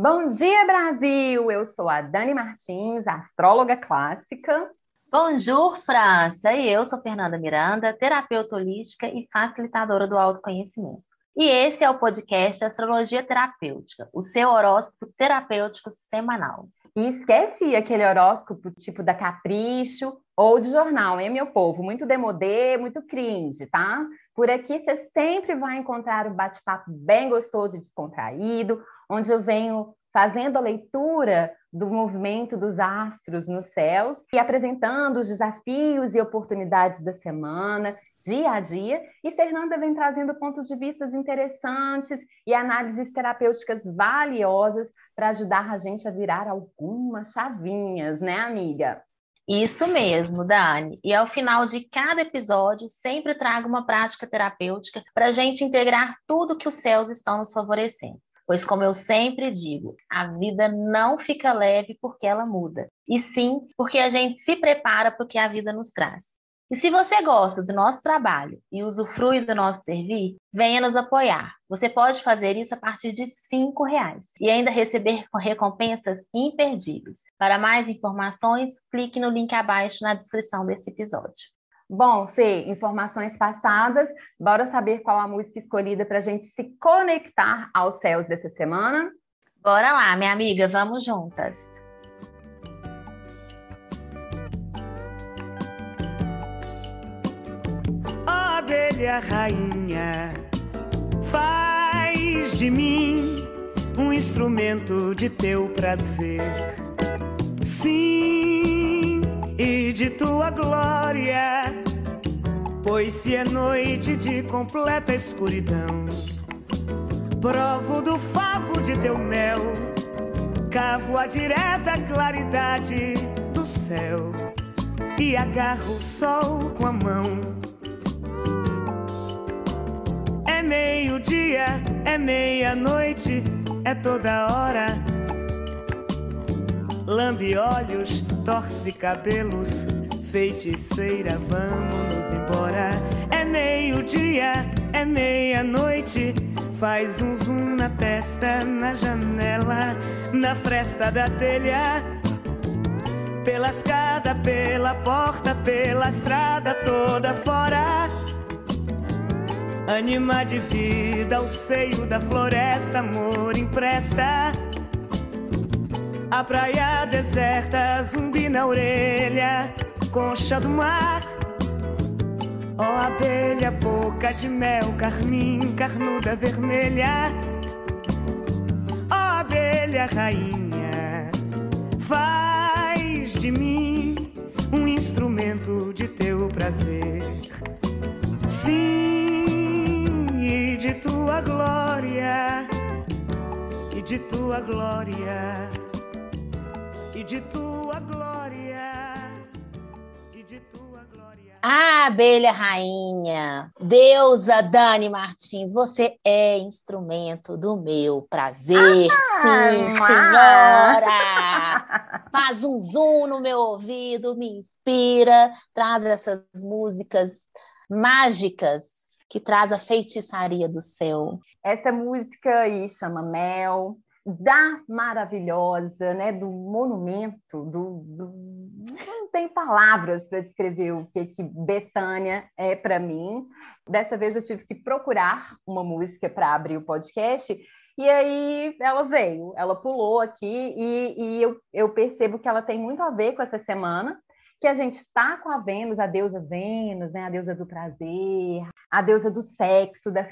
Bom dia, Brasil! Eu sou a Dani Martins, astróloga clássica. Bonjour, França! E eu sou Fernanda Miranda, terapeuta holística e facilitadora do autoconhecimento. E esse é o podcast Astrologia Terapêutica, o seu horóscopo terapêutico semanal. E esquece aquele horóscopo tipo da Capricho ou de jornal, hein, meu povo? Muito demodê, muito cringe, tá? Por aqui você sempre vai encontrar um bate-papo bem gostoso e descontraído, onde eu venho fazendo a leitura do movimento dos astros nos céus e apresentando os desafios e oportunidades da semana, dia a dia. E Fernanda vem trazendo pontos de vista interessantes e análises terapêuticas valiosas para ajudar a gente a virar algumas chavinhas, né, amiga? Isso mesmo, Dani. E ao final de cada episódio, sempre trago uma prática terapêutica para a gente integrar tudo que os céus estão nos favorecendo. Pois, como eu sempre digo, a vida não fica leve porque ela muda, e sim porque a gente se prepara para o que a vida nos traz. E se você gosta do nosso trabalho e usufrui do nosso servir, venha nos apoiar. Você pode fazer isso a partir de R$ reais e ainda receber recompensas imperdíveis. Para mais informações, clique no link abaixo na descrição desse episódio. Bom, Fê, informações passadas, bora saber qual a música escolhida para a gente se conectar aos céus dessa semana? Bora lá, minha amiga, vamos juntas. abelha rainha, faz de mim um instrumento de teu prazer. Sim e de tua glória. Pois se é noite de completa escuridão, provo do favo de teu mel, cavo a direta claridade do céu e agarro o sol com a mão. É meio-dia, é meia-noite, é toda hora. Lambe olhos torce cabelos, feiticeira, vamos embora. É meio-dia, é meia-noite, faz um zoom na testa, na janela, na fresta da telha. Pela escada, pela porta, pela estrada toda fora. Anima de vida ao seio da floresta, amor empresta. A praia deserta, zumbi na orelha, concha do mar. Ó oh, abelha, boca de mel, carmim, carnuda vermelha. Ó oh, abelha, rainha, faz de mim um instrumento de teu prazer. Sim, e de tua glória, e de tua glória de tua glória. E de tua glória. Ah, abelha rainha, deusa Dani Martins, você é instrumento do meu prazer. Ah, Sim, senhora! Faz um zoom no meu ouvido, me inspira, traz essas músicas mágicas que traz a feitiçaria do céu. Essa música aí chama Mel, da maravilhosa, né, do monumento, do, do... não tem palavras para descrever o que que Betânia é para mim. Dessa vez eu tive que procurar uma música para abrir o podcast e aí ela veio, ela pulou aqui e, e eu, eu percebo que ela tem muito a ver com essa semana, que a gente está com a Vênus, a deusa Vênus, né? a deusa do prazer, a deusa do sexo, da,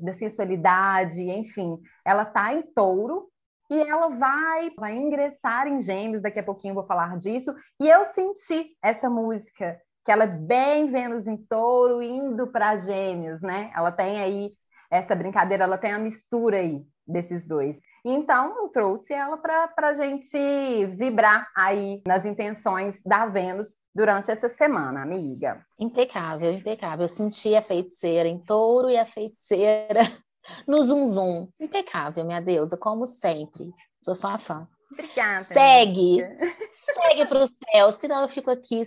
da sensualidade, enfim, ela está em touro e ela vai, vai ingressar em Gêmeos, daqui a pouquinho eu vou falar disso, e eu senti essa música, que ela é bem Vênus em touro, indo para Gêmeos, né? Ela tem aí essa brincadeira, ela tem a mistura aí desses dois. Então, eu trouxe ela para a gente vibrar aí nas intenções da Vênus durante essa semana, amiga. Impecável, impecável. Eu senti a feiticeira em touro e a feiticeira no Zum Zum. Impecável, minha deusa, como sempre. Sou sua fã. Obrigada. Segue. Segue para o céu, senão eu fico aqui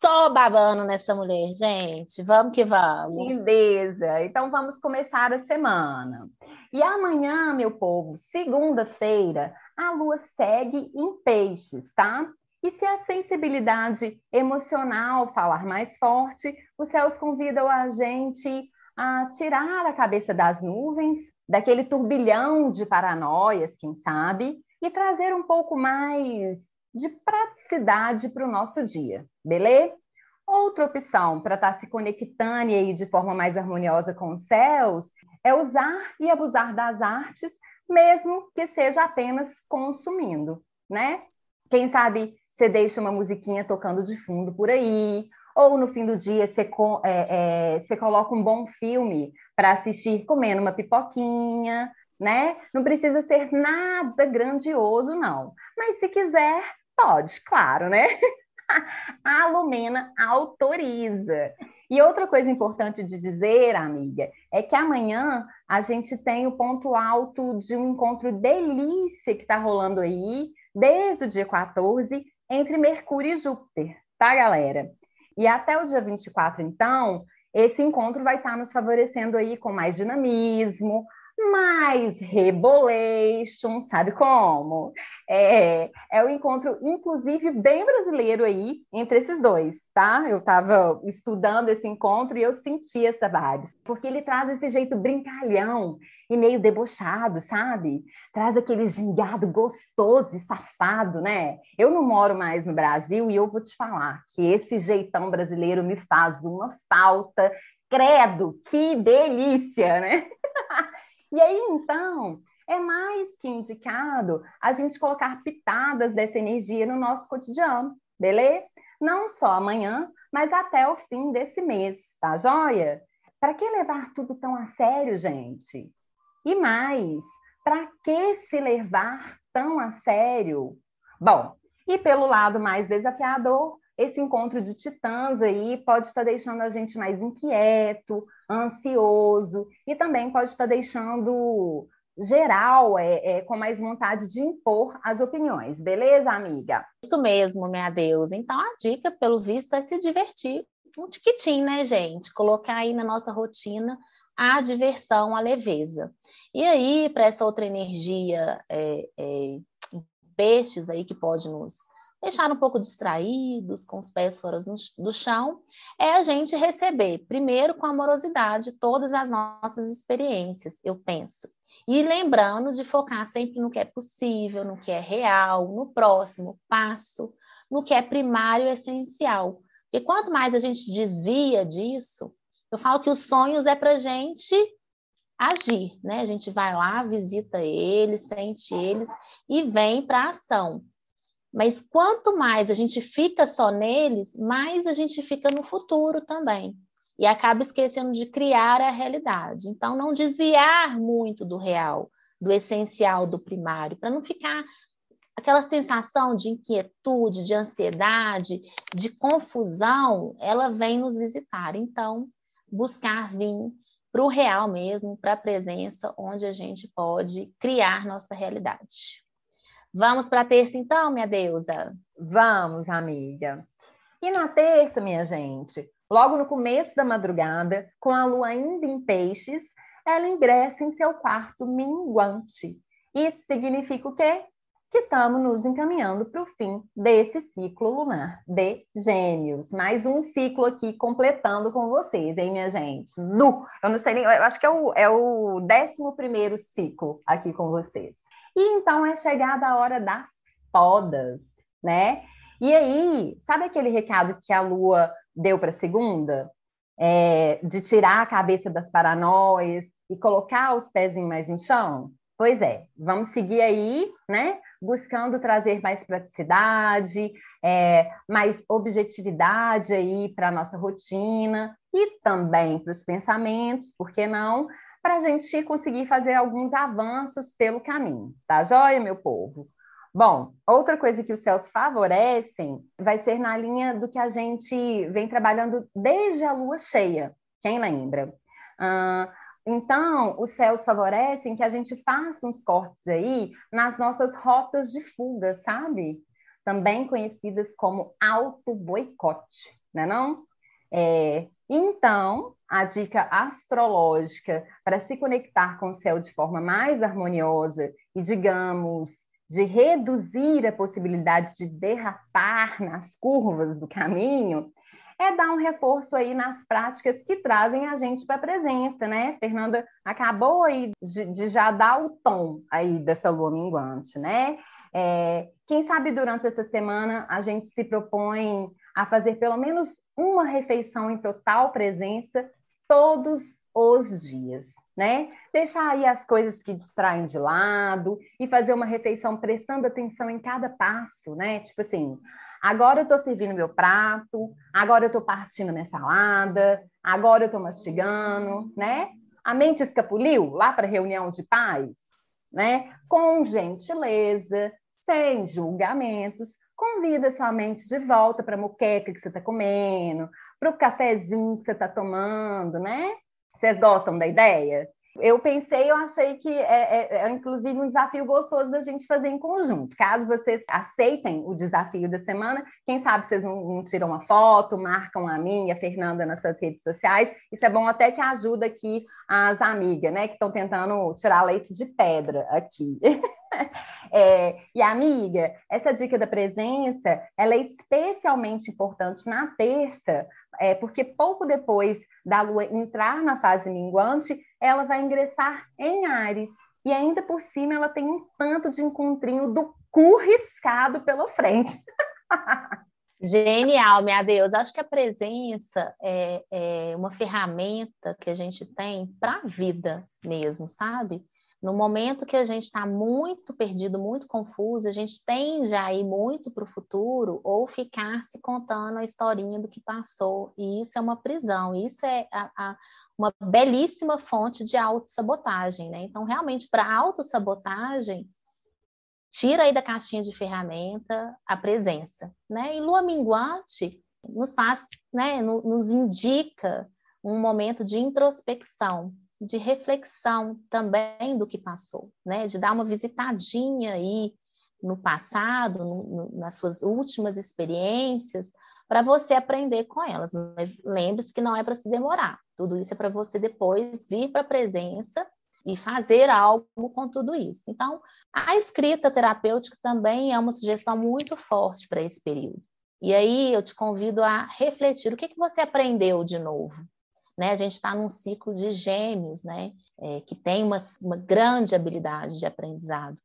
só babando nessa mulher, gente. Vamos que vamos. Lindeza. Então vamos começar a semana. E amanhã, meu povo, segunda-feira, a lua segue em peixes, tá? E se a sensibilidade emocional falar mais forte, os céus convidam a gente a tirar a cabeça das nuvens, daquele turbilhão de paranoias, quem sabe, e trazer um pouco mais de praticidade para o nosso dia, beleza? Outra opção para estar tá se conectando aí de forma mais harmoniosa com os céus é usar e abusar das artes, mesmo que seja apenas consumindo, né? Quem sabe você deixa uma musiquinha tocando de fundo por aí, ou no fim do dia você, é, é, você coloca um bom filme para assistir comendo uma pipoquinha, né? Não precisa ser nada grandioso, não. Mas se quiser, pode, claro, né? a Lumena autoriza. E outra coisa importante de dizer, amiga, é que amanhã a gente tem o ponto alto de um encontro delícia que está rolando aí, desde o dia 14, entre Mercúrio e Júpiter, tá, galera? E até o dia 24, então, esse encontro vai estar nos favorecendo aí com mais dinamismo, mais rebolation, sabe como? É, é o encontro, inclusive, bem brasileiro aí, entre esses dois, tá? Eu estava estudando esse encontro e eu senti essa vibe, porque ele traz esse jeito brincalhão e meio debochado, sabe? Traz aquele gingado gostoso e safado, né? Eu não moro mais no Brasil e eu vou te falar que esse jeitão brasileiro me faz uma falta. Credo, que delícia, né? E aí, então, é mais que indicado a gente colocar pitadas dessa energia no nosso cotidiano, beleza? Não só amanhã, mas até o fim desse mês, tá joia? Para que levar tudo tão a sério, gente? E mais, para que se levar tão a sério? Bom, e pelo lado mais desafiador, esse encontro de titãs aí pode estar deixando a gente mais inquieto, ansioso e também pode estar deixando geral é, é, com mais vontade de impor as opiniões, beleza, amiga? Isso mesmo, minha Deus. Então a dica, pelo visto, é se divertir um tiquitinho, né, gente? Colocar aí na nossa rotina a diversão, a leveza. E aí, para essa outra energia é, é, peixes aí que pode nos deixar um pouco distraídos, com os pés fora do chão, é a gente receber, primeiro com amorosidade, todas as nossas experiências, eu penso. E lembrando de focar sempre no que é possível, no que é real, no próximo passo, no que é primário e essencial. Porque quanto mais a gente desvia disso, eu falo que os sonhos é para gente agir, né? A gente vai lá, visita eles, sente eles e vem para a ação. Mas quanto mais a gente fica só neles, mais a gente fica no futuro também. E acaba esquecendo de criar a realidade. Então, não desviar muito do real, do essencial, do primário, para não ficar aquela sensação de inquietude, de ansiedade, de confusão, ela vem nos visitar. Então, buscar vir para o real mesmo, para a presença, onde a gente pode criar nossa realidade. Vamos para terça, então, minha deusa? Vamos, amiga. E na terça, minha gente, logo no começo da madrugada, com a lua ainda em peixes, ela ingressa em seu quarto minguante. Isso significa o quê? Que estamos nos encaminhando para o fim desse ciclo lunar de Gêmeos. Mais um ciclo aqui completando com vocês, hein, minha gente? Nu! Eu não sei nem, eu acho que é o, é o 11 ciclo aqui com vocês. E então é chegada a hora das podas, né? E aí, sabe aquele recado que a Lua deu para a segunda? É, de tirar a cabeça das paranoias e colocar os pés mais no chão? Pois é, vamos seguir aí, né? Buscando trazer mais praticidade, é, mais objetividade aí para a nossa rotina e também para os pensamentos, por que não? Para a gente conseguir fazer alguns avanços pelo caminho, tá joia, meu povo? Bom, outra coisa que os céus favorecem vai ser na linha do que a gente vem trabalhando desde a lua cheia, quem lembra? Então, os céus favorecem que a gente faça uns cortes aí nas nossas rotas de fuga, sabe? Também conhecidas como auto-boicote. né não? É, então, a dica astrológica para se conectar com o céu de forma mais harmoniosa e, digamos, de reduzir a possibilidade de derrapar nas curvas do caminho, é dar um reforço aí nas práticas que trazem a gente para a presença, né? Fernanda acabou aí de, de, já dar o tom aí dessa lua minguante, né? É, quem sabe durante essa semana a gente se propõe a fazer pelo menos uma refeição em total presença todos os dias, né? Deixar aí as coisas que distraem de lado e fazer uma refeição prestando atenção em cada passo, né? Tipo assim, agora eu estou servindo meu prato, agora eu estou partindo minha salada, agora eu estou mastigando, né? A mente escapuliu lá para reunião de paz, né? Com gentileza, sem julgamentos, convida sua mente de volta para a moqueca que você está comendo, para o cafezinho que você está tomando, né? Vocês gostam da ideia? Eu pensei, eu achei que é, é, é, inclusive um desafio gostoso da gente fazer em conjunto. Caso vocês aceitem o desafio da semana, quem sabe vocês não, não tiram uma foto, marcam a e a Fernanda nas suas redes sociais. Isso é bom até que ajuda aqui as amigas, né, que estão tentando tirar leite de pedra aqui. É, e amiga, essa dica da presença, ela é especialmente importante na terça, é, porque pouco depois da Lua entrar na fase minguante, ela vai ingressar em Ares. E ainda por cima ela tem um tanto de encontrinho do cu riscado pela frente. Genial, minha Deus. Acho que a presença é, é uma ferramenta que a gente tem para a vida mesmo, sabe? No momento que a gente está muito perdido, muito confuso, a gente tende a ir muito para o futuro ou ficar se contando a historinha do que passou. E isso é uma prisão, isso é a, a, uma belíssima fonte de autossabotagem. Né? Então, realmente, para autossabotagem, tira aí da caixinha de ferramenta a presença. Né? E lua minguante nos faz, né, nos indica um momento de introspecção, de reflexão também do que passou, né? De dar uma visitadinha aí no passado, no, no, nas suas últimas experiências, para você aprender com elas. Mas lembre-se que não é para se demorar. Tudo isso é para você depois vir para a presença e fazer algo com tudo isso. Então, a escrita terapêutica também é uma sugestão muito forte para esse período. E aí eu te convido a refletir o que, que você aprendeu de novo né? A gente está num ciclo de gêmeos, né? É, que tem uma, uma grande habilidade de aprendizado.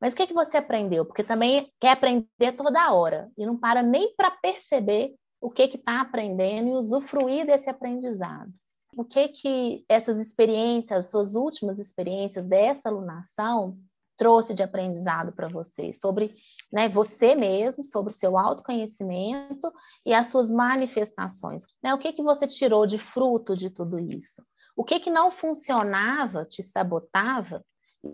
Mas o que, é que você aprendeu? Porque também quer aprender toda hora e não para nem para perceber o que está aprendendo e usufruir desse aprendizado. O que que essas experiências, suas últimas experiências dessa alunação trouxe de aprendizado para você sobre né, você mesmo, sobre o seu autoconhecimento e as suas manifestações. Né? O que, que você tirou de fruto de tudo isso? O que, que não funcionava, te sabotava,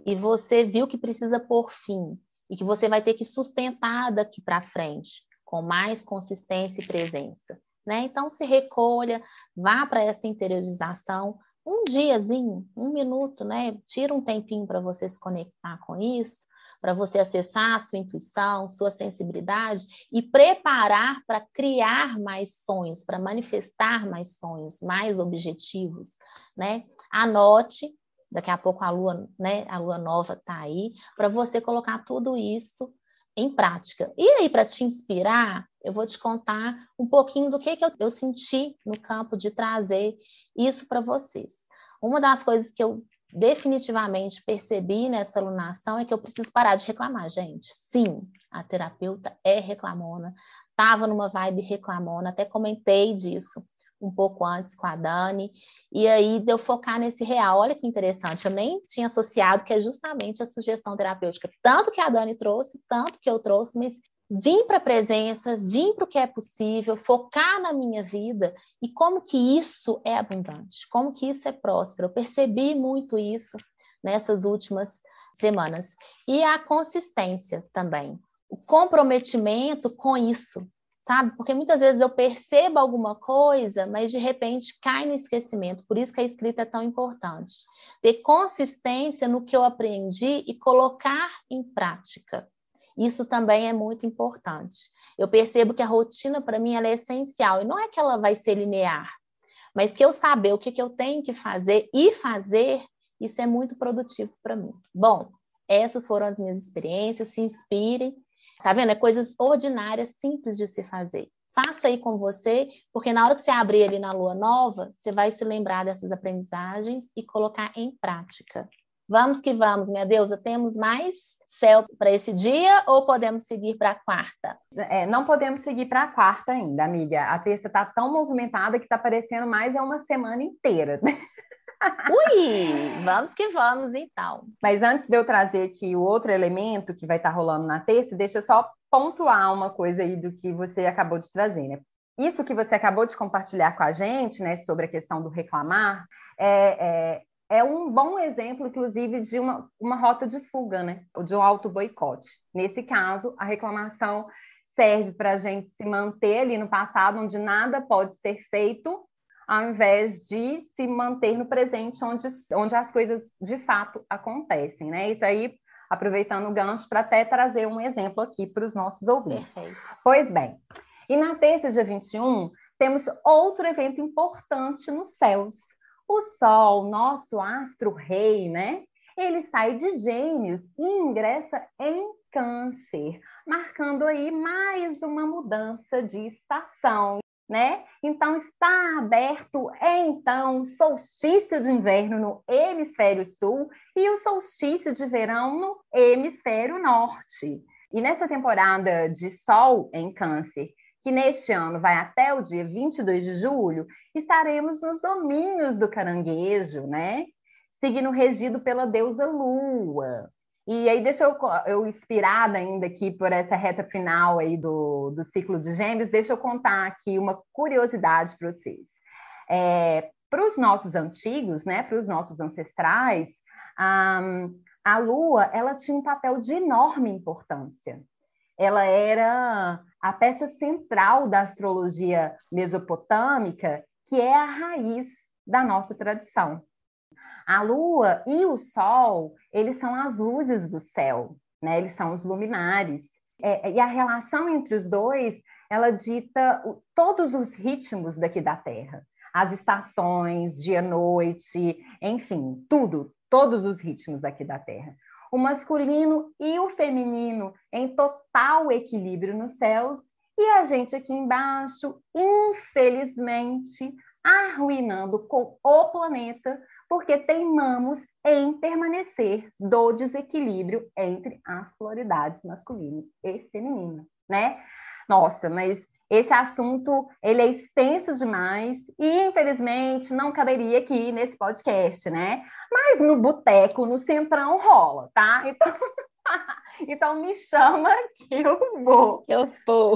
e você viu que precisa pôr fim, e que você vai ter que sustentar daqui para frente, com mais consistência e presença. Né? Então, se recolha, vá para essa interiorização, um diazinho, um minuto, né? Tira um tempinho para você se conectar com isso, para você acessar a sua intuição, sua sensibilidade e preparar para criar mais sonhos, para manifestar mais sonhos, mais objetivos, né? Anote, daqui a pouco a lua, né, a lua nova está aí, para você colocar tudo isso em prática. E aí, para te inspirar, eu vou te contar um pouquinho do que, que eu, eu senti no campo de trazer isso para vocês. Uma das coisas que eu definitivamente percebi nessa alunação é que eu preciso parar de reclamar, gente. Sim, a terapeuta é reclamona, estava numa vibe reclamona, até comentei disso um pouco antes com a Dani, e aí deu focar nesse real. Olha que interessante, eu nem tinha associado que é justamente a sugestão terapêutica, tanto que a Dani trouxe, tanto que eu trouxe, mas vim para a presença, vim para o que é possível, focar na minha vida e como que isso é abundante, como que isso é próspero. Eu percebi muito isso nessas últimas semanas. E a consistência também, o comprometimento com isso, sabe? Porque muitas vezes eu percebo alguma coisa, mas de repente cai no esquecimento. Por isso que a escrita é tão importante. Ter consistência no que eu aprendi e colocar em prática. Isso também é muito importante. Eu percebo que a rotina, para mim, é essencial. E não é que ela vai ser linear, mas que eu saber o que, que eu tenho que fazer e fazer, isso é muito produtivo para mim. Bom, essas foram as minhas experiências. Se inspirem. Tá vendo? É coisas ordinárias, simples de se fazer. Faça aí com você, porque na hora que você abrir ali na lua nova, você vai se lembrar dessas aprendizagens e colocar em prática. Vamos que vamos, minha deusa. Temos mais céu para esse dia ou podemos seguir para a quarta? É, não podemos seguir para a quarta ainda, amiga. A terça está tão movimentada que está parecendo mais é uma semana inteira. Ui, vamos que vamos então. Mas antes de eu trazer aqui o outro elemento que vai estar tá rolando na terça, deixa eu só pontuar uma coisa aí do que você acabou de trazer, né? Isso que você acabou de compartilhar com a gente, né, sobre a questão do reclamar, é, é é um bom exemplo, inclusive, de uma, uma rota de fuga, né? Ou de um auto-boicote. Nesse caso, a reclamação serve para a gente se manter ali no passado, onde nada pode ser feito, ao invés de se manter no presente, onde, onde as coisas de fato acontecem, né? Isso aí, aproveitando o gancho, para até trazer um exemplo aqui para os nossos ouvintes. Perfeito. Pois bem, e na terça, dia 21, temos outro evento importante nos céus, o Sol, nosso astro-rei, né? Ele sai de Gêmeos e ingressa em Câncer, marcando aí mais uma mudança de estação, né? Então está aberto então o solstício de inverno no hemisfério sul e o solstício de verão no hemisfério norte. E nessa temporada de Sol em Câncer que neste ano vai até o dia 22 de julho, estaremos nos domínios do caranguejo, né? Signo regido pela deusa Lua. E aí, deixa eu, eu inspirada ainda aqui por essa reta final aí do, do ciclo de gêmeos, deixa eu contar aqui uma curiosidade para vocês. É, para os nossos antigos, né, para os nossos ancestrais, a, a Lua ela tinha um papel de enorme importância ela era a peça central da astrologia mesopotâmica, que é a raiz da nossa tradição. A lua e o sol, eles são as luzes do céu, né? Eles são os luminares. É, e a relação entre os dois, ela dita todos os ritmos daqui da Terra. As estações, dia-noite, enfim, tudo, todos os ritmos daqui da Terra o masculino e o feminino em total equilíbrio nos céus, e a gente aqui embaixo, infelizmente, arruinando com o planeta, porque teimamos em permanecer do desequilíbrio entre as polaridades masculina e feminina, né? Nossa, mas esse assunto ele é extenso demais e, infelizmente, não caberia aqui nesse podcast, né? Mas no boteco, no centrão, rola, tá? Então, então me chama que eu vou. Eu vou.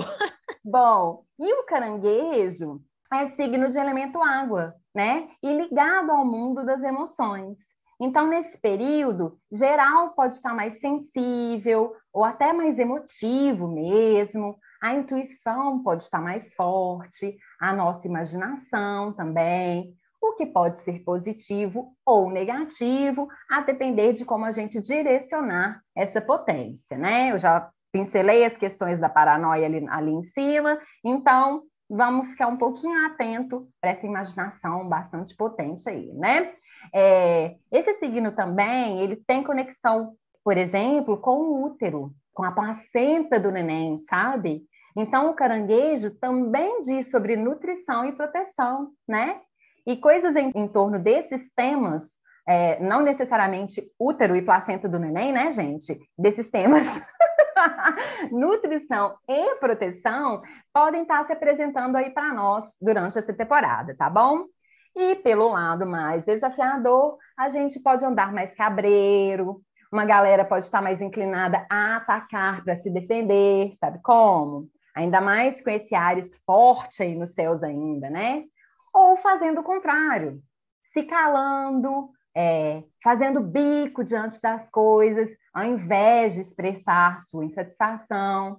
Bom, e o caranguejo é signo de elemento água, né? E ligado ao mundo das emoções. Então, nesse período, geral pode estar mais sensível ou até mais emotivo mesmo, a intuição pode estar mais forte, a nossa imaginação também, o que pode ser positivo ou negativo, a depender de como a gente direcionar essa potência, né? Eu já pincelei as questões da paranoia ali, ali em cima, então vamos ficar um pouquinho atento para essa imaginação bastante potente aí, né? É, esse signo também, ele tem conexão, por exemplo, com o útero, com a placenta do neném, sabe? Então, o caranguejo também diz sobre nutrição e proteção, né? E coisas em, em torno desses temas, é, não necessariamente útero e placenta do neném, né, gente? Desses temas. nutrição e proteção podem estar se apresentando aí para nós durante essa temporada, tá bom? E pelo lado mais desafiador, a gente pode andar mais cabreiro, uma galera pode estar mais inclinada a atacar para se defender, sabe como? Ainda mais com esse Ares forte aí nos céus ainda, né? Ou fazendo o contrário, se calando, é, fazendo bico diante das coisas, ao invés de expressar sua insatisfação,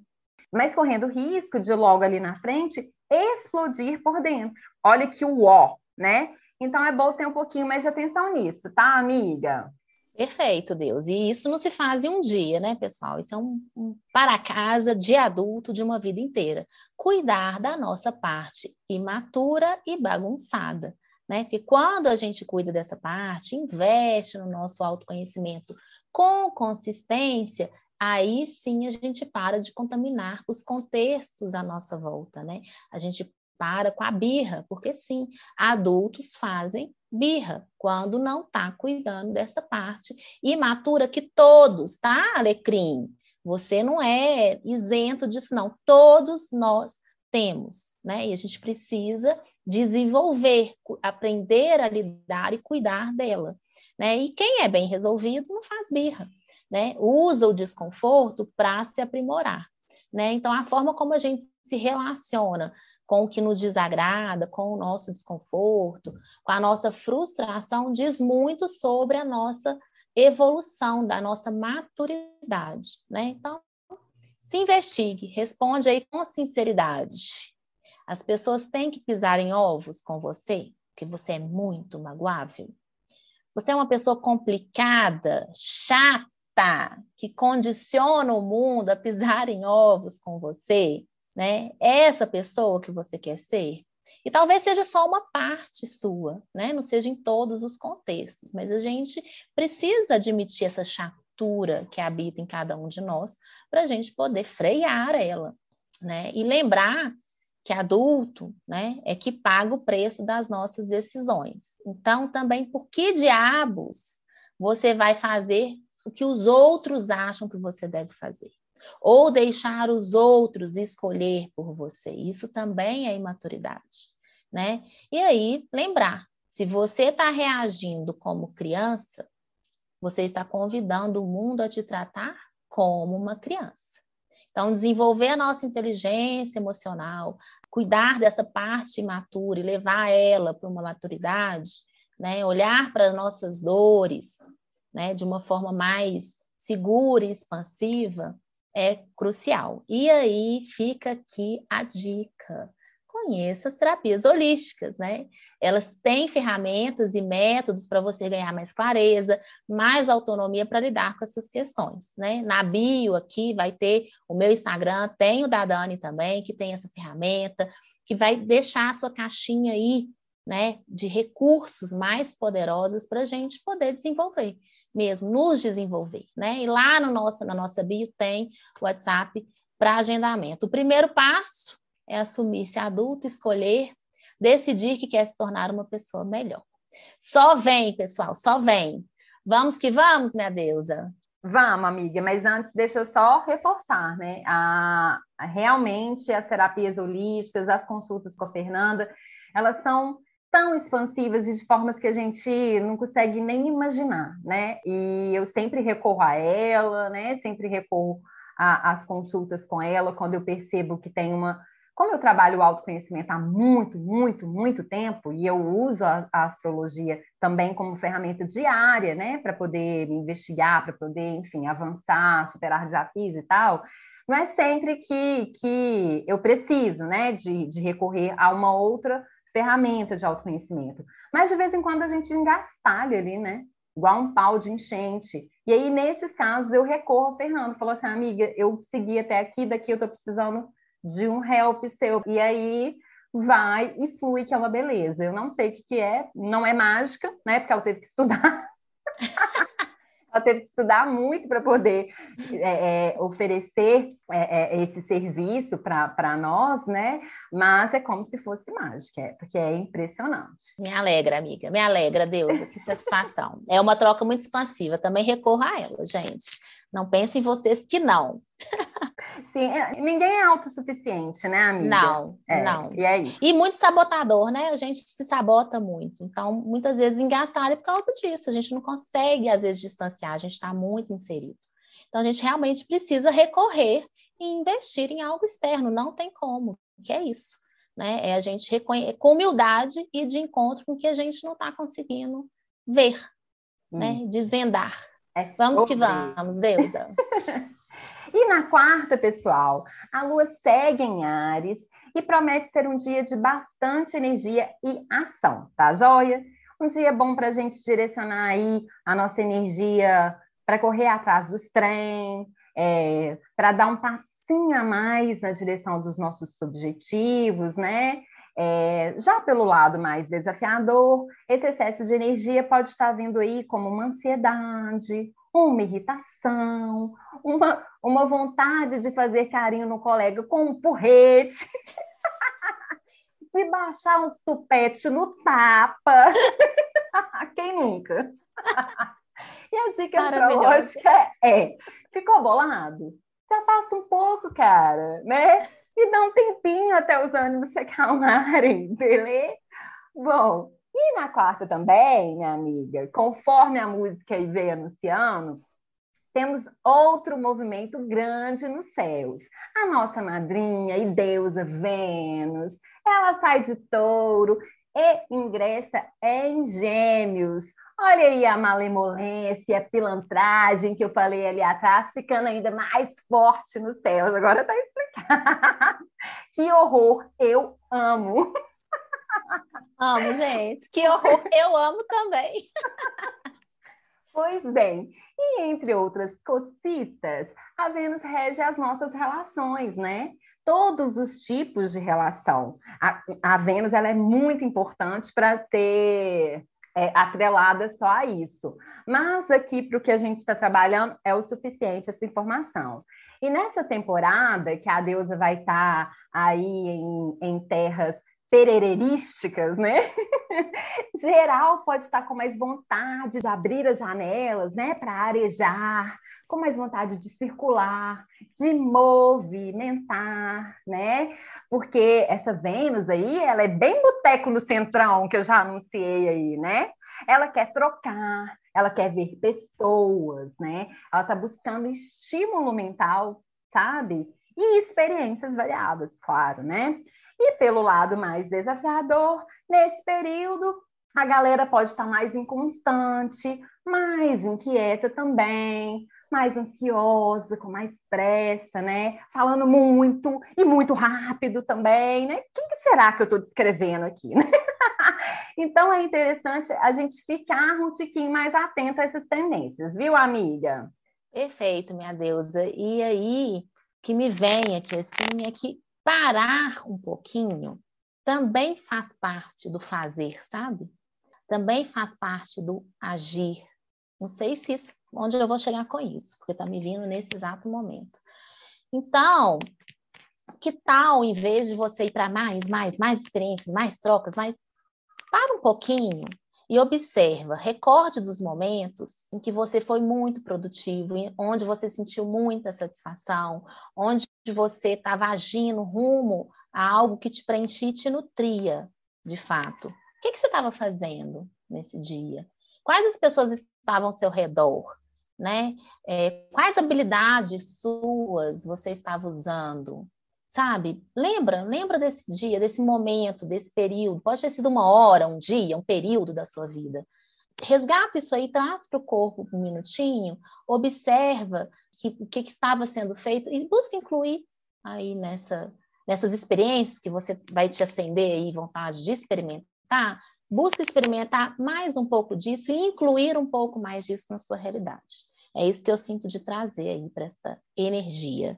mas correndo risco de logo ali na frente explodir por dentro. Olha que o ó, né? Então é bom ter um pouquinho mais de atenção nisso, tá, amiga? Perfeito, Deus. E isso não se faz em um dia, né, pessoal? Isso é um, um para casa de adulto de uma vida inteira. Cuidar da nossa parte imatura e bagunçada, né? Porque quando a gente cuida dessa parte, investe no nosso autoconhecimento com consistência, aí sim a gente para de contaminar os contextos à nossa volta, né? A gente para com a birra, porque sim, adultos fazem birra quando não está cuidando dessa parte imatura que todos, tá, Alecrim? Você não é isento disso, não. Todos nós temos, né? E a gente precisa desenvolver, aprender a lidar e cuidar dela, né? E quem é bem resolvido não faz birra, né? Usa o desconforto para se aprimorar, né? Então a forma como a gente se relaciona com o que nos desagrada, com o nosso desconforto, com a nossa frustração, diz muito sobre a nossa evolução, da nossa maturidade, né? Então, se investigue, responde aí com sinceridade. As pessoas têm que pisar em ovos com você, porque você é muito magoável. Você é uma pessoa complicada, chata, que condiciona o mundo a pisar em ovos com você né? É essa pessoa que você quer ser? E talvez seja só uma parte sua, né? Não seja em todos os contextos, mas a gente precisa admitir essa chatura que habita em cada um de nós para a gente poder frear ela, né? E lembrar que adulto, né, é que paga o preço das nossas decisões. Então, também, por que diabos você vai fazer o que os outros acham que você deve fazer? ou deixar os outros escolher por você. Isso também é imaturidade, né? E aí, lembrar, se você está reagindo como criança, você está convidando o mundo a te tratar como uma criança. Então, desenvolver a nossa inteligência emocional, cuidar dessa parte imatura e levar ela para uma maturidade, né? olhar para as nossas dores né? de uma forma mais segura e expansiva, é crucial. E aí fica aqui a dica. Conheça as terapias holísticas, né? Elas têm ferramentas e métodos para você ganhar mais clareza, mais autonomia para lidar com essas questões, né? Na bio aqui vai ter o meu Instagram, tem o da Dani também, que tem essa ferramenta, que vai deixar a sua caixinha aí né, de recursos mais poderosos para a gente poder desenvolver mesmo, nos desenvolver, né? E lá no nosso, na nossa bio tem o WhatsApp para agendamento. O primeiro passo é assumir-se adulto, escolher, decidir que quer se tornar uma pessoa melhor. Só vem, pessoal, só vem. Vamos que vamos, minha deusa. Vamos, amiga, mas antes deixa eu só reforçar, né? A, realmente as terapias holísticas, as consultas com a Fernanda, elas são tão expansivas e de formas que a gente não consegue nem imaginar, né? E eu sempre recorro a ela, né? Sempre recorro às consultas com ela quando eu percebo que tem uma. Como eu trabalho o autoconhecimento há muito, muito, muito tempo, e eu uso a, a astrologia também como ferramenta diária, né, para poder investigar, para poder, enfim, avançar, superar desafios e tal, não é sempre que, que eu preciso, né, de, de recorrer a uma outra ferramenta de autoconhecimento. Mas de vez em quando a gente engastalha ali, né? Igual um pau de enchente. E aí, nesses casos, eu recorro ao Fernando. Falou assim, amiga, eu segui até aqui, daqui eu tô precisando de um help seu. E aí vai e flui, que é uma beleza. Eu não sei o que, que é, não é mágica, né? Porque ela teve que estudar. ela teve que estudar muito para poder é, é, oferecer é, é esse serviço para nós, né? Mas é como se fosse mágica, é, porque é impressionante. Me alegra, amiga, me alegra, Deus, que satisfação. é uma troca muito expansiva, também recorro a ela, gente. Não pensem vocês que não. Sim, é, ninguém é autossuficiente, né, amiga? Não, é, não. E é isso. E muito sabotador, né? A gente se sabota muito. Então, muitas vezes engastalha por causa disso. A gente não consegue, às vezes, distanciar, a gente está muito inserido. Então, a gente realmente precisa recorrer e investir em algo externo. Não tem como, que é isso. Né? É a gente reconhecer com humildade e de encontro com o que a gente não está conseguindo ver, né? Desvendar. É vamos que vamos, deusa. e na quarta, pessoal, a lua segue em Ares e promete ser um dia de bastante energia e ação, tá joia? Um dia bom para a gente direcionar aí a nossa energia para correr atrás dos trem, é, para dar um passinho a mais na direção dos nossos objetivos, né? É, já pelo lado mais desafiador, esse excesso de energia pode estar vindo aí como uma ansiedade, uma irritação, uma, uma vontade de fazer carinho no colega com um porrete, de baixar uns tupetes no tapa. Quem nunca? e a dica astrológica é: ficou bolado? Se afasta um pouco, cara, né? E dá um tempinho até os ânimos se acalmarem, beleza? Bom, e na quarta também, minha amiga, conforme a música aí veio anunciando, temos outro movimento grande nos céus. A nossa madrinha e deusa Vênus, ela sai de touro e ingressa em gêmeos. Olha aí a malemolência, a pilantragem que eu falei ali atrás, ficando ainda mais forte nos céus. Agora tá explicado. que horror, eu amo. Amo, gente. Que horror. Eu amo também. Pois bem, e entre outras cocitas, a Vênus rege as nossas relações, né? Todos os tipos de relação. A, a Vênus ela é muito importante para ser é, atrelada só a isso. Mas aqui, para o que a gente está trabalhando, é o suficiente essa informação. E nessa temporada, que a deusa vai estar tá aí em, em terras perererísticas, né? Geral pode estar com mais vontade de abrir as janelas, né, para arejar, com mais vontade de circular, de movimentar, né? Porque essa Vênus aí, ela é bem boteco no centrão, que eu já anunciei aí, né? Ela quer trocar, ela quer ver pessoas, né? Ela está buscando estímulo mental, sabe? E experiências variadas, claro, né? E pelo lado mais desafiador, nesse período, a galera pode estar mais inconstante, mais inquieta também, mais ansiosa, com mais pressa, né? Falando muito e muito rápido também, né? Quem que será que eu estou descrevendo aqui, né? então é interessante a gente ficar um tiquinho mais atento a essas tendências, viu, amiga? Perfeito, minha deusa. E aí, o que me vem aqui assim é que parar um pouquinho também faz parte do fazer, sabe? Também faz parte do agir. Não sei se isso, onde eu vou chegar com isso, porque está me vindo nesse exato momento. Então, que tal, em vez de você ir para mais, mais, mais experiências, mais trocas, mais. Para um pouquinho e observa, recorde dos momentos em que você foi muito produtivo, onde você sentiu muita satisfação, onde você estava agindo rumo a algo que te preenchia e te nutria, de fato. O que, que você estava fazendo nesse dia? Quais as pessoas estavam ao seu redor? Né? É, quais habilidades suas você estava usando? sabe? Lembra, lembra desse dia, desse momento, desse período. Pode ter sido uma hora, um dia, um período da sua vida. Resgata isso aí, traz para o corpo um minutinho, observa o que, que estava sendo feito e busca incluir aí nessa, nessas experiências que você vai te acender aí vontade de experimentar, busca experimentar mais um pouco disso e incluir um pouco mais disso na sua realidade. É isso que eu sinto de trazer aí para essa energia.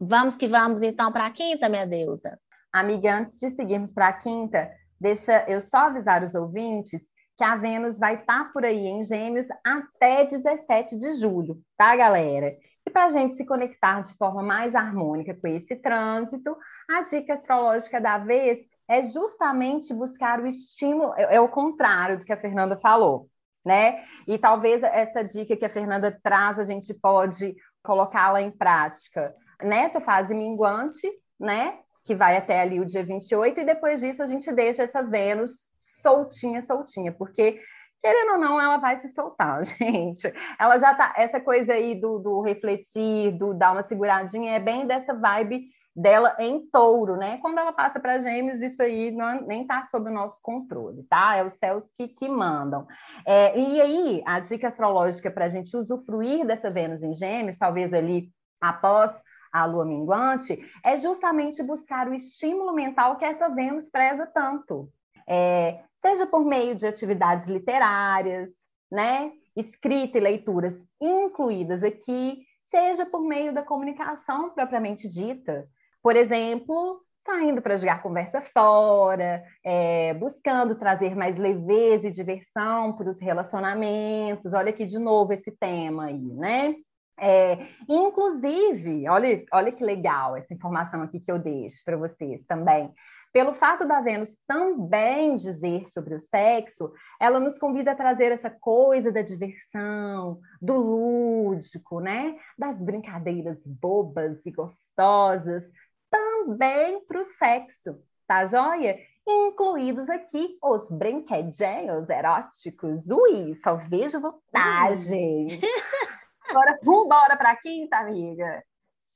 Vamos que vamos então para a quinta, minha deusa. Amiga, antes de seguirmos para a quinta, deixa eu só avisar os ouvintes que a Vênus vai estar tá por aí em Gêmeos até 17 de julho, tá, galera? E para a gente se conectar de forma mais harmônica com esse trânsito, a dica astrológica da vez é justamente buscar o estímulo, é, é o contrário do que a Fernanda falou, né? E talvez essa dica que a Fernanda traz, a gente pode colocá-la em prática nessa fase minguante, né? Que vai até ali o dia 28, e depois disso a gente deixa essa Vênus soltinha, soltinha, porque querendo ou não, ela vai se soltar, gente. Ela já tá. Essa coisa aí do, do refletir, do dar uma seguradinha, é bem dessa vibe dela em touro, né? Quando ela passa para gêmeos, isso aí não, nem está sob o nosso controle, tá? É os céus que, que mandam. É, e aí, a dica astrológica para a gente usufruir dessa Vênus em gêmeos, talvez ali após a lua minguante, é justamente buscar o estímulo mental que essa Vênus preza tanto. É, seja por meio de atividades literárias, né? Escrita e leituras incluídas aqui, seja por meio da comunicação propriamente dita. Por exemplo, saindo para jogar conversa fora, é, buscando trazer mais leveza e diversão para os relacionamentos. Olha aqui de novo esse tema aí, né? É, inclusive, olha, olha que legal essa informação aqui que eu deixo para vocês também. Pelo fato da Vênus também dizer sobre o sexo, ela nos convida a trazer essa coisa da diversão, do lúdico, né? Das brincadeiras bobas e gostosas, também para o sexo, tá joia? Incluídos aqui os brinquedinhos eróticos. Ui, só vejo vantagem. Agora, vambora para a quinta, amiga.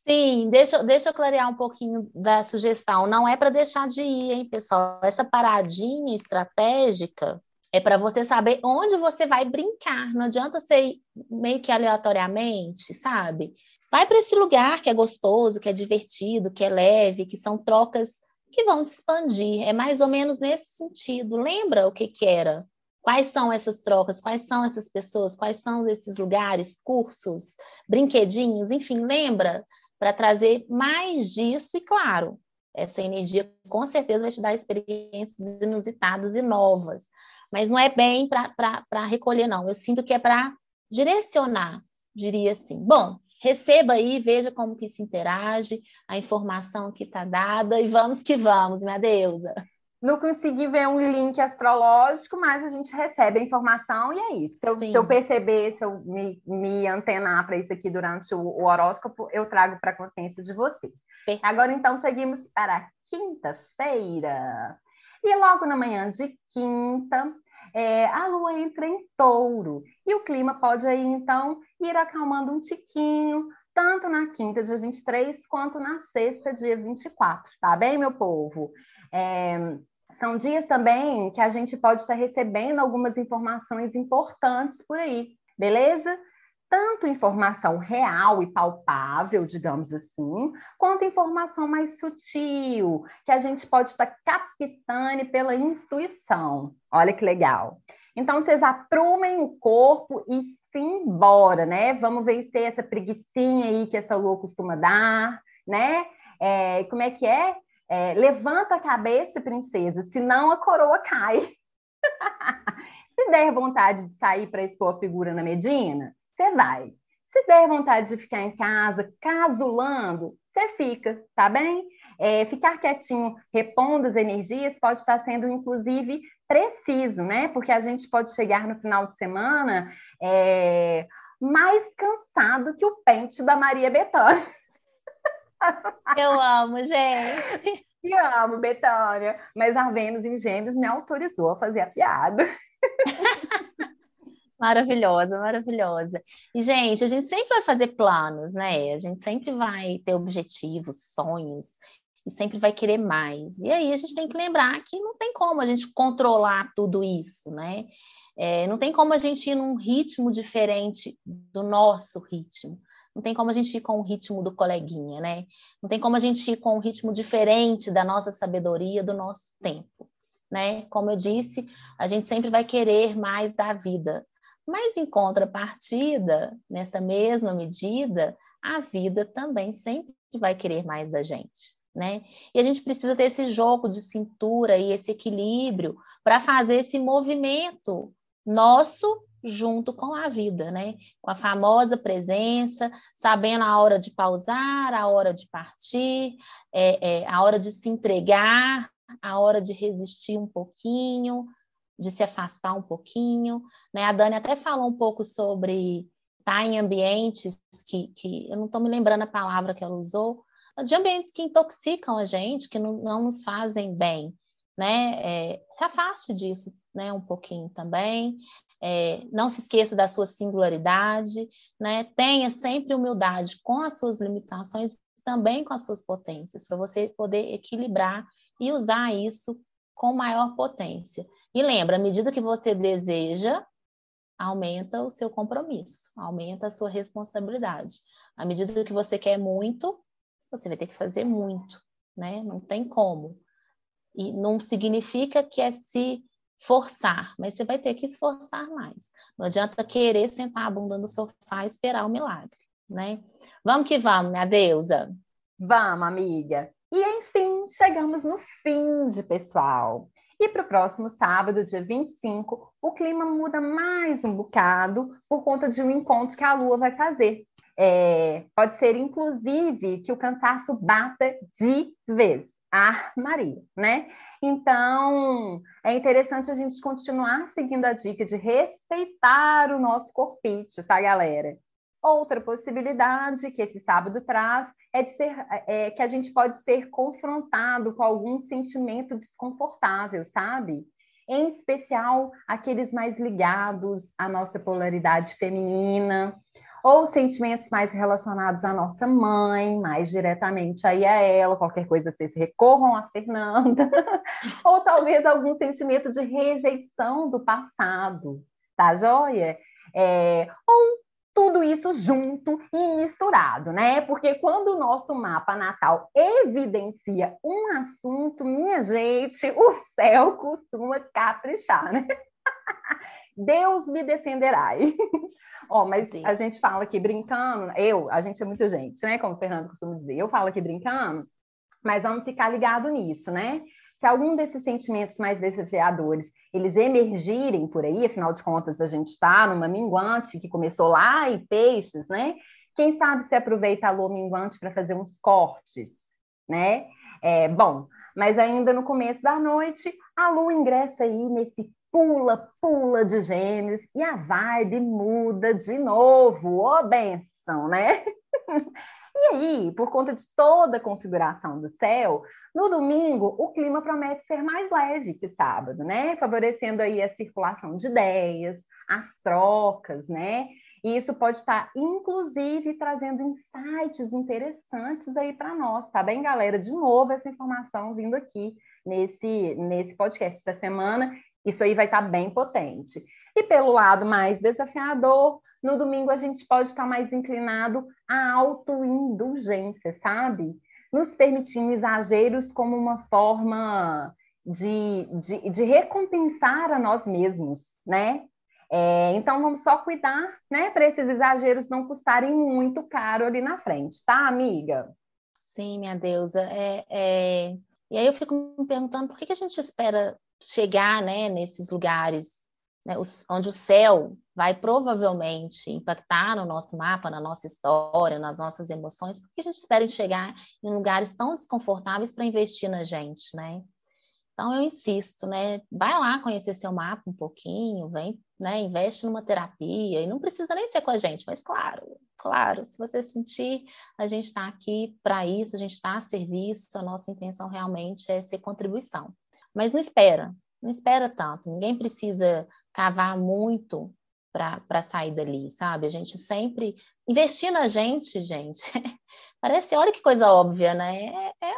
Sim, deixa, deixa eu clarear um pouquinho da sugestão. Não é para deixar de ir, hein, pessoal? Essa paradinha estratégica é para você saber onde você vai brincar. Não adianta você meio que aleatoriamente, sabe? Vai para esse lugar que é gostoso, que é divertido, que é leve, que são trocas que vão te expandir. É mais ou menos nesse sentido. Lembra o que, que era? Quais são essas trocas? Quais são essas pessoas? Quais são esses lugares, cursos, brinquedinhos? Enfim, lembra para trazer mais disso e, claro, essa energia com certeza vai te dar experiências inusitadas e novas. Mas não é bem para recolher, não. Eu sinto que é para direcionar, diria assim. Bom, receba aí, veja como que se interage, a informação que está dada e vamos que vamos, minha deusa. Não consegui ver um link astrológico, mas a gente recebe a informação e é isso. Se eu, se eu perceber, se eu me, me antenar para isso aqui durante o, o horóscopo, eu trago para a consciência de vocês. Perfeito. Agora, então, seguimos para quinta-feira. E logo na manhã de quinta, é, a lua entra em touro. E o clima pode aí, então, ir acalmando um tiquinho, tanto na quinta, dia 23, quanto na sexta, dia 24, tá bem, meu povo? É, são dias também que a gente pode estar recebendo algumas informações importantes por aí, beleza? Tanto informação real e palpável, digamos assim, quanto informação mais sutil, que a gente pode estar captando pela intuição. Olha que legal. Então, vocês aprumem o corpo e simbora, né? Vamos vencer essa preguiçinha aí que essa lua costuma dar, né? É, como é que é? É, levanta a cabeça, princesa, senão a coroa cai. Se der vontade de sair para expor a figura na Medina, você vai. Se der vontade de ficar em casa casulando, você fica, tá bem? É, ficar quietinho, repondo as energias, pode estar sendo, inclusive, preciso, né? Porque a gente pode chegar no final de semana é, mais cansado que o pente da Maria Bethânia. Eu amo, gente. Te amo, Betânia. Mas a Vênus em Gêmeos me autorizou a fazer a piada. Maravilhosa, maravilhosa. E, gente, a gente sempre vai fazer planos, né? A gente sempre vai ter objetivos, sonhos, e sempre vai querer mais. E aí a gente tem que lembrar que não tem como a gente controlar tudo isso, né? É, não tem como a gente ir num ritmo diferente do nosso ritmo. Não tem como a gente ir com o ritmo do coleguinha, né? Não tem como a gente ir com um ritmo diferente da nossa sabedoria, do nosso tempo, né? Como eu disse, a gente sempre vai querer mais da vida. Mas em contrapartida, nessa mesma medida, a vida também sempre vai querer mais da gente. Né? E a gente precisa ter esse jogo de cintura e esse equilíbrio para fazer esse movimento nosso junto com a vida, né? Com a famosa presença, sabendo a hora de pausar, a hora de partir, é, é, a hora de se entregar, a hora de resistir um pouquinho, de se afastar um pouquinho, né? A Dani até falou um pouco sobre estar em ambientes que, que eu não estou me lembrando a palavra que ela usou, de ambientes que intoxicam a gente, que não, não nos fazem bem, né? É, se afaste disso, né? Um pouquinho também. É, não se esqueça da sua singularidade, né? Tenha sempre humildade com as suas limitações, também com as suas potências, para você poder equilibrar e usar isso com maior potência. E lembra, à medida que você deseja, aumenta o seu compromisso, aumenta a sua responsabilidade. À medida que você quer muito, você vai ter que fazer muito, né? Não tem como. E não significa que é se forçar, mas você vai ter que esforçar mais. Não adianta querer sentar a bunda no sofá e esperar o milagre, né? Vamos que vamos, minha deusa. Vamos, amiga. E enfim, chegamos no fim de pessoal. E para o próximo sábado, dia 25, o clima muda mais um bocado por conta de um encontro que a Lua vai fazer. É, pode ser, inclusive, que o cansaço bata de vez. Ah, Maria, né? Então, é interessante a gente continuar seguindo a dica de respeitar o nosso corpite, tá, galera? Outra possibilidade que esse sábado traz é, de ser, é que a gente pode ser confrontado com algum sentimento desconfortável, sabe? Em especial aqueles mais ligados à nossa polaridade feminina, ou sentimentos mais relacionados à nossa mãe, mais diretamente aí a ela, qualquer coisa vocês recorram a Fernanda, ou talvez algum sentimento de rejeição do passado, tá joia? É, ou tudo isso junto e misturado, né? Porque quando o nosso mapa natal evidencia um assunto, minha gente, o céu costuma caprichar, né? Deus me defenderá. Ó, oh, mas Sim. a gente fala aqui brincando, eu, a gente é muita gente, né? Como o Fernando costuma dizer, eu falo aqui brincando, mas vamos ficar ligado nisso, né? Se algum desses sentimentos mais desafiadores eles emergirem por aí, afinal de contas, a gente está numa minguante que começou lá em peixes, né? Quem sabe se aproveita a lua minguante para fazer uns cortes, né? É, bom, mas ainda no começo da noite, a lua ingressa aí nesse pula, pula de gêmeos e a vibe muda de novo. Ô, oh, benção, né? e aí, por conta de toda a configuração do céu, no domingo o clima promete ser mais leve que sábado, né? Favorecendo aí a circulação de ideias, as trocas, né? E isso pode estar, inclusive, trazendo insights interessantes aí para nós, tá bem, galera? De novo, essa informação vindo aqui nesse, nesse podcast essa semana. Isso aí vai estar tá bem potente. E pelo lado mais desafiador, no domingo a gente pode estar tá mais inclinado à autoindulgência, sabe? Nos permitindo exageros como uma forma de, de, de recompensar a nós mesmos, né? É, então vamos só cuidar, né, para esses exageros não custarem muito caro ali na frente, tá, amiga? Sim, minha deusa. É, é... E aí eu fico me perguntando por que, que a gente espera chegar né, nesses lugares né, onde o céu vai provavelmente impactar no nosso mapa, na nossa história, nas nossas emoções, porque a gente espera chegar em lugares tão desconfortáveis para investir na gente, né? Então eu insisto, né? Vai lá conhecer seu mapa um pouquinho, vem, né? Investe numa terapia e não precisa nem ser com a gente, mas claro, claro, se você sentir, a gente está aqui para isso, a gente está a serviço, a nossa intenção realmente é ser contribuição. Mas não espera, não espera tanto. Ninguém precisa cavar muito para sair dali, sabe? A gente sempre investir na gente, gente. Parece, olha que coisa óbvia, né? É, é,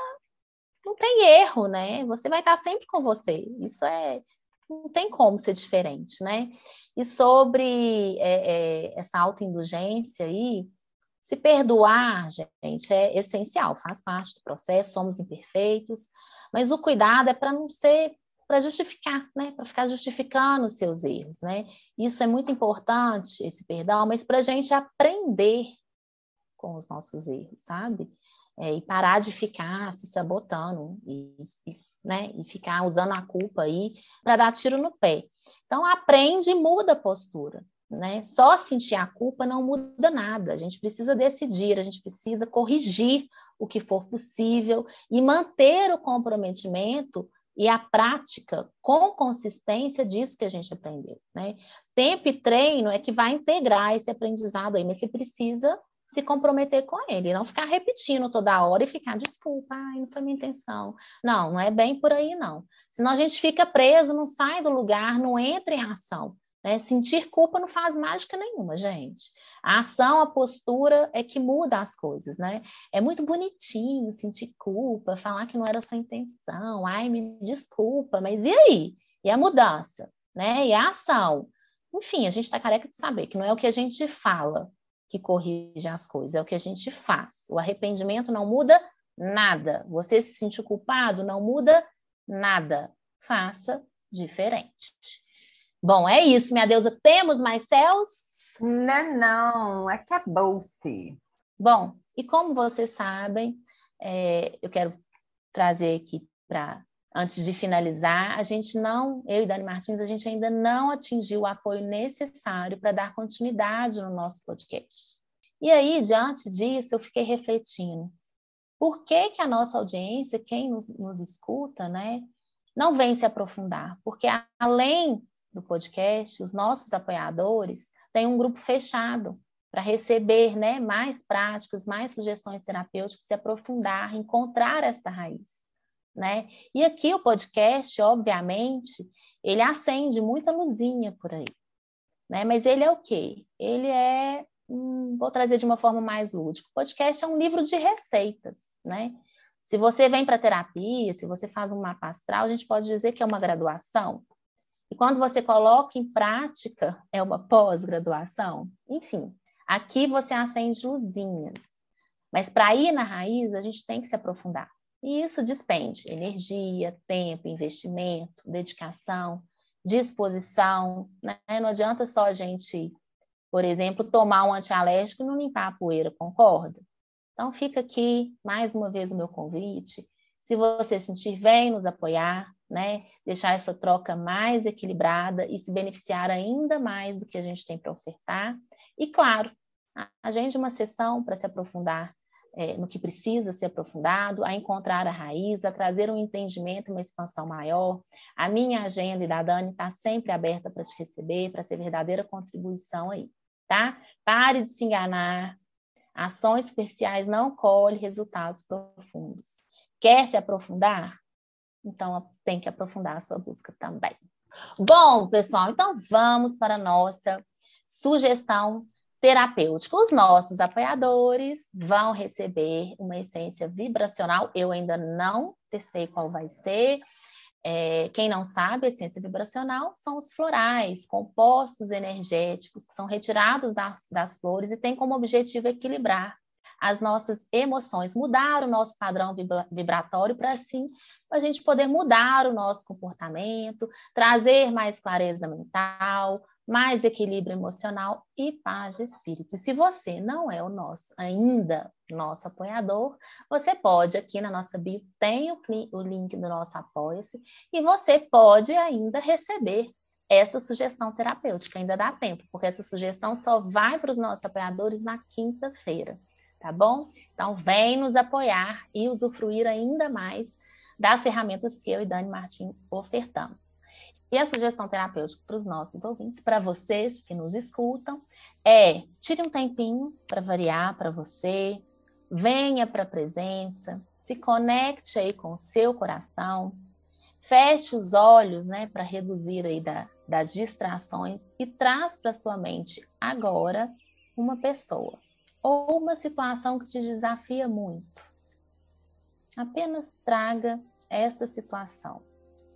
não tem erro, né? Você vai estar sempre com você. Isso é não tem como ser diferente, né? E sobre é, é, essa autoindulgência aí, se perdoar, gente, é essencial, faz parte do processo, somos imperfeitos, mas o cuidado é para não ser para justificar, né? Para ficar justificando os seus erros, né? Isso é muito importante, esse perdão, mas para a gente aprender com os nossos erros, sabe? É, e parar de ficar se sabotando e, e, né? e ficar usando a culpa aí para dar tiro no pé. Então, aprende e muda a postura. Né? Só sentir a culpa não muda nada. A gente precisa decidir, a gente precisa corrigir o que for possível e manter o comprometimento e a prática com consistência disso que a gente aprendeu, né? Tempo e treino é que vai integrar esse aprendizado aí, mas você precisa se comprometer com ele, não ficar repetindo toda hora e ficar desculpa, ai, não foi minha intenção. Não, não é bem por aí não. Senão a gente fica preso, não sai do lugar, não entra em ação. Né? Sentir culpa não faz mágica nenhuma, gente. A ação, a postura é que muda as coisas, né? É muito bonitinho sentir culpa, falar que não era sua intenção, ai, me desculpa, mas e aí? E a mudança, né? E a ação? Enfim, a gente está careca de saber que não é o que a gente fala que corrige as coisas, é o que a gente faz. O arrependimento não muda nada. Você se sentir culpado não muda nada. Faça diferente. Bom, é isso, minha deusa. Temos mais céus? Não, não, acabou-se. Bom, e como vocês sabem, é, eu quero trazer aqui para antes de finalizar, a gente não, eu e Dani Martins, a gente ainda não atingiu o apoio necessário para dar continuidade no nosso podcast. E aí, diante disso, eu fiquei refletindo. Por que, que a nossa audiência, quem nos, nos escuta, né, não vem se aprofundar? Porque além do podcast, os nossos apoiadores têm um grupo fechado para receber né, mais práticas, mais sugestões terapêuticas, se aprofundar, encontrar esta raiz né? E aqui o podcast, obviamente, ele acende muita luzinha por aí, né? Mas ele é o quê? Ele é, hum, vou trazer de uma forma mais lúdica. O podcast é um livro de receitas, né? Se você vem para terapia, se você faz um mapa astral, a gente pode dizer que é uma graduação. E quando você coloca em prática, é uma pós-graduação. Enfim, aqui você acende luzinhas. Mas para ir na raiz, a gente tem que se aprofundar. E isso despende energia, tempo, investimento, dedicação, disposição. Né? Não adianta só a gente, por exemplo, tomar um antialérgico e não limpar a poeira, concorda? Então fica aqui mais uma vez o meu convite. Se você sentir, vem nos apoiar, né? Deixar essa troca mais equilibrada e se beneficiar ainda mais do que a gente tem para ofertar. E claro, agende uma sessão para se aprofundar é, no que precisa ser aprofundado, a encontrar a raiz, a trazer um entendimento, uma expansão maior. A minha agenda e da Dani está sempre aberta para te receber, para ser verdadeira contribuição aí, tá? Pare de se enganar. Ações superficiais não colhem resultados profundos. Quer se aprofundar? Então tem que aprofundar a sua busca também. Bom, pessoal, então vamos para a nossa sugestão terapêutico. Os nossos apoiadores vão receber uma essência vibracional. Eu ainda não testei qual vai ser. É, quem não sabe, essência vibracional são os florais, compostos energéticos que são retirados das, das flores e tem como objetivo equilibrar as nossas emoções, mudar o nosso padrão vibratório para assim a gente poder mudar o nosso comportamento, trazer mais clareza mental, mais equilíbrio emocional e paz de espírito. E se você não é o nosso, ainda nosso apoiador, você pode, aqui na nossa bio, tem o, o link do nosso Apoia-se, e você pode ainda receber essa sugestão terapêutica, ainda dá tempo, porque essa sugestão só vai para os nossos apoiadores na quinta-feira, tá bom? Então, vem nos apoiar e usufruir ainda mais das ferramentas que eu e Dani Martins ofertamos. E a sugestão terapêutica para os nossos ouvintes, para vocês que nos escutam, é tire um tempinho para variar para você, venha para a presença, se conecte aí com o seu coração, feche os olhos, né, para reduzir aí da, das distrações e traz para sua mente agora uma pessoa ou uma situação que te desafia muito. Apenas traga esta situação,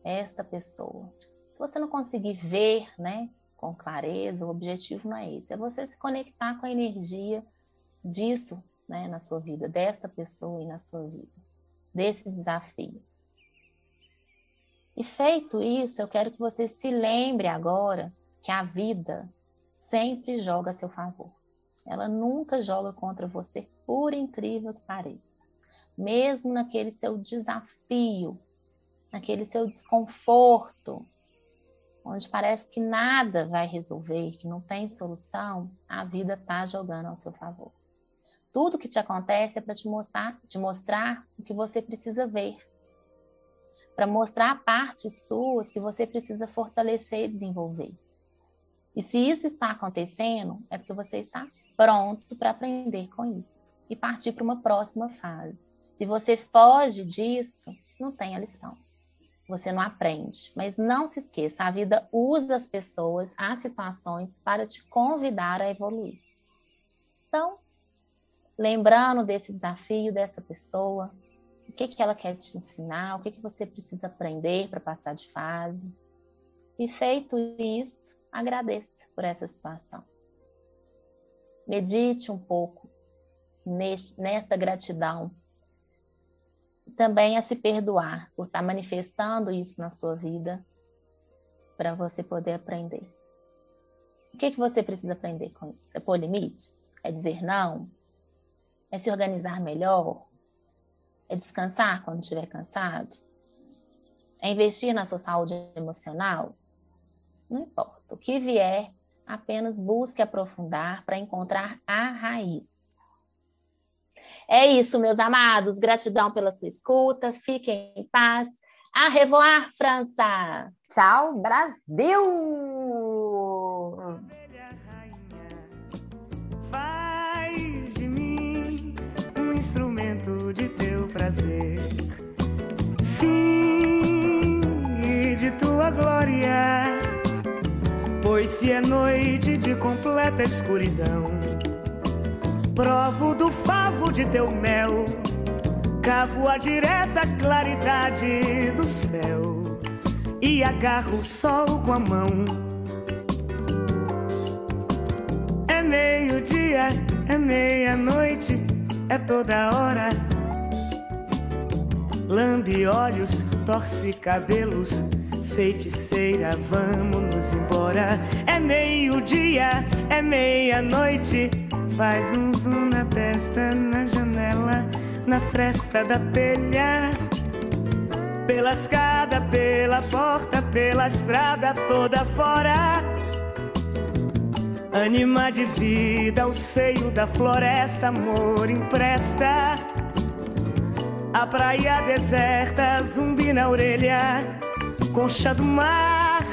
esta pessoa. Se você não conseguir ver, né, com clareza, o objetivo não é esse, é você se conectar com a energia disso, né, na sua vida, desta pessoa e na sua vida, desse desafio. E feito isso, eu quero que você se lembre agora que a vida sempre joga a seu favor. Ela nunca joga contra você, por incrível que pareça. Mesmo naquele seu desafio, naquele seu desconforto, onde parece que nada vai resolver, que não tem solução, a vida está jogando ao seu favor. Tudo que te acontece é para te mostrar, te mostrar o que você precisa ver, para mostrar partes suas que você precisa fortalecer e desenvolver. E se isso está acontecendo, é porque você está pronto para aprender com isso e partir para uma próxima fase. Se você foge disso, não tem a lição você não aprende. Mas não se esqueça, a vida usa as pessoas, as situações para te convidar a evoluir. Então, lembrando desse desafio dessa pessoa, o que, que ela quer te ensinar, o que, que você precisa aprender para passar de fase. E feito isso, agradeça por essa situação. Medite um pouco nesta gratidão também a se perdoar por estar manifestando isso na sua vida para você poder aprender. O que, que você precisa aprender com isso? É pôr limites? É dizer não? É se organizar melhor? É descansar quando estiver cansado? É investir na sua saúde emocional? Não importa. O que vier, apenas busque aprofundar para encontrar a raiz. É isso, meus amados. Gratidão pela sua escuta. Fiquem em paz. A revoar, França! Tchau, Brasil! Faz de mim um instrumento de teu prazer. Sim, e de tua glória. Pois se é noite de completa escuridão, provo do favo de teu mel Cavo a direta claridade do céu e agarro o sol com a mão. É meio-dia, é meia-noite, é toda hora. Lambe olhos, torce cabelos, feiticeira, vamos embora. É meio-dia, é meia-noite, faz um zoom na testa, na janela na fresta da telha. Pela escada, pela porta, pela estrada toda fora. Anima de vida, o seio da floresta, amor empresta. A praia deserta, zumbi na orelha, concha do mar.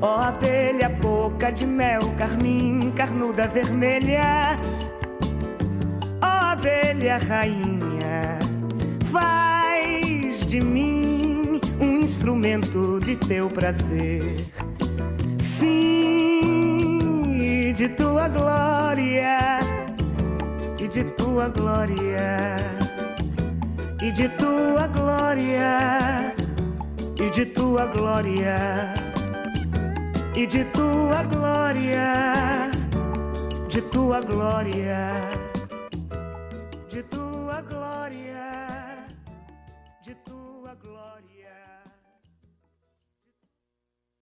Ó oh, abelha, boca de mel, carmim, carnuda vermelha abelha rainha, faz de mim um instrumento de teu prazer. Sim, de tua glória, e de tua glória, e de tua glória, e de tua glória, e de tua glória, de tua glória.